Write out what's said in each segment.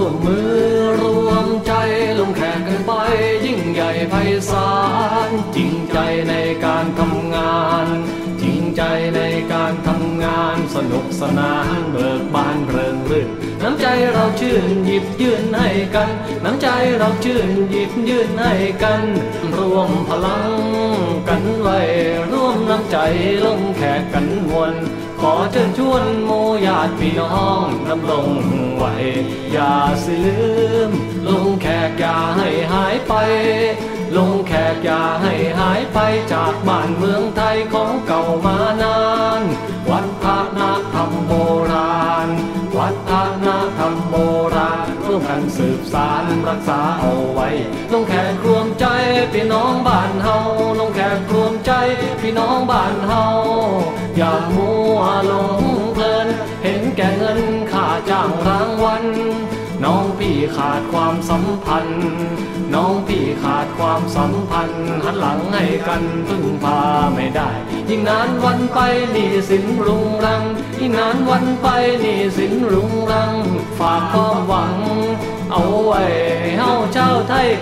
่วมมือรวมใจลงแขกกันไป ยิ่งใหญ่ไพศาลจริงใจในการทำ สนานเบิกบานเริงรื่นน้ำใจเราชื่นหยิบยื่นให้กัน น้ำใจเราชื่นหยิบยื่นให้กัน รวมพลังกันไว้ร่วมน้ำใจลงแขกกันมวลขอเชิญชวนโมญาติพี่น้องดำรงไว้อย่าสิลืม ลงแขกอย่าให้หายไป ลงแขกอย่าให้หายไปจากบ้านเมืองไทยของเก่ามานา รักษาเอาไว้ลงแขกรวมใจพี่น้องบ้านเฮาลงแขกรวมใจพี่น้องบ้านเฮาอย่ามัวหลงเพลิน เห็นแก่เงินค่าจ้างรางวัลน้องพี่ขาดความสัมพันธ์ น้องพี่ขาดความสัมพันธ์ หันหลังให้กันพึ่งพาไม่ได้ ยิ่งนานวันไปนี่สินรุงรัง ยิ่งนานวันไปนี่สินรุงรัง ฝากความหวัง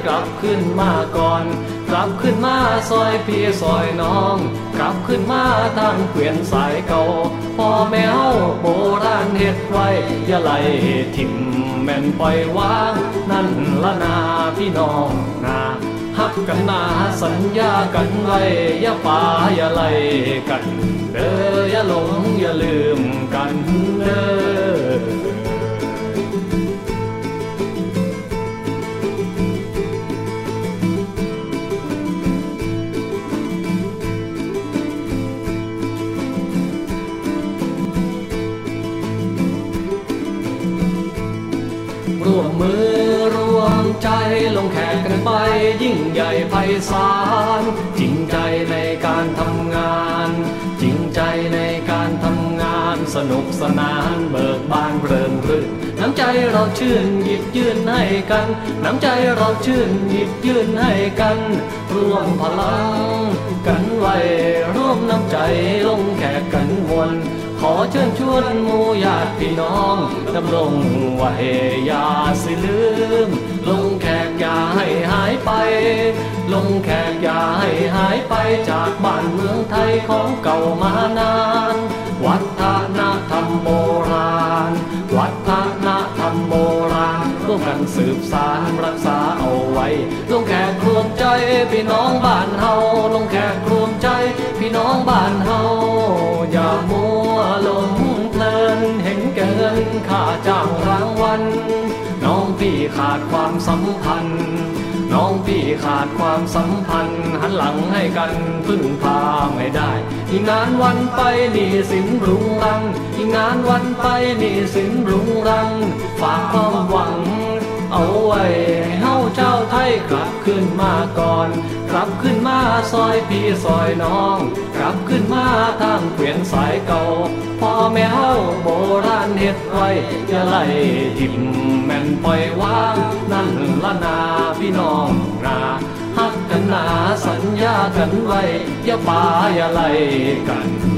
กลับขึ้นมาก่อน กลับขึ้นมาซอยพี่ซอยน้อง กลับขึ้นมาทางเกวียนสายเก่าพ่อแม่เฮาโบราณเฮ็ดไว้อย่าไหลทิ่มแม่นปล่อยวาง นั่นละนาพี่น้องนาฮักกันนาสัญญากันไว้อย่าป่าอย่าไหลกันเด้ออย่าหลงอย่าลืมกันเด้อ ร่วมมือรวมใจลงแขกกันไป ยิ่งใหญ่ไพศาลจริงใจในการทำงาน จริงใจในการทำงานสนุกสนานเบิกบานเริงรื่นน้ำใจเราชื่นหยิบยื่นให้กัน น้ำใจเราชื่นหยิบยื่นให้กัน ร่วมพลังกันไว้ร่วมน้ำใจลงแขกกันมวล ขอเชิญชวนมูญาติพี่น้องดำรงไว้ยาสิลืม ลงแขกอย่าให้หายไป ลงแขกอย่าให้หายไปจากบ้านเมืองไทยของเก่ามานาน ลงแขกรวมใจพี่น้องบ้านเฮาลงแขกรวมใจพี่น้องบ้านเฮาอย่ามัวลงเพลินเห็นแก่เงินค่าจ้างรางวัลน้องพี่ขาดความสัมพันธ์ น้องพี่ขาดความสัมพันธ์ หันหลังให้กันพึ่งพาไม่ได้ยิ่งนานวันไปนี่สินรุงรังยิ่งนานวันไปนี่สินรุงรัง กลับขึ้นมาก่อน กลับขึ้นมาซอยพี่ซอยน้อง กลับขึ้นมาทางเกวียนสายเก่าพ่อแม่เฮาโบราณเฮ็ดไว้อย่าไล่ทิมแม่นปล่อยวางนั่นละนาพี่น้องนาฮักกันนาสัญญากันไว้อย่าป่าอย่าไล่กัน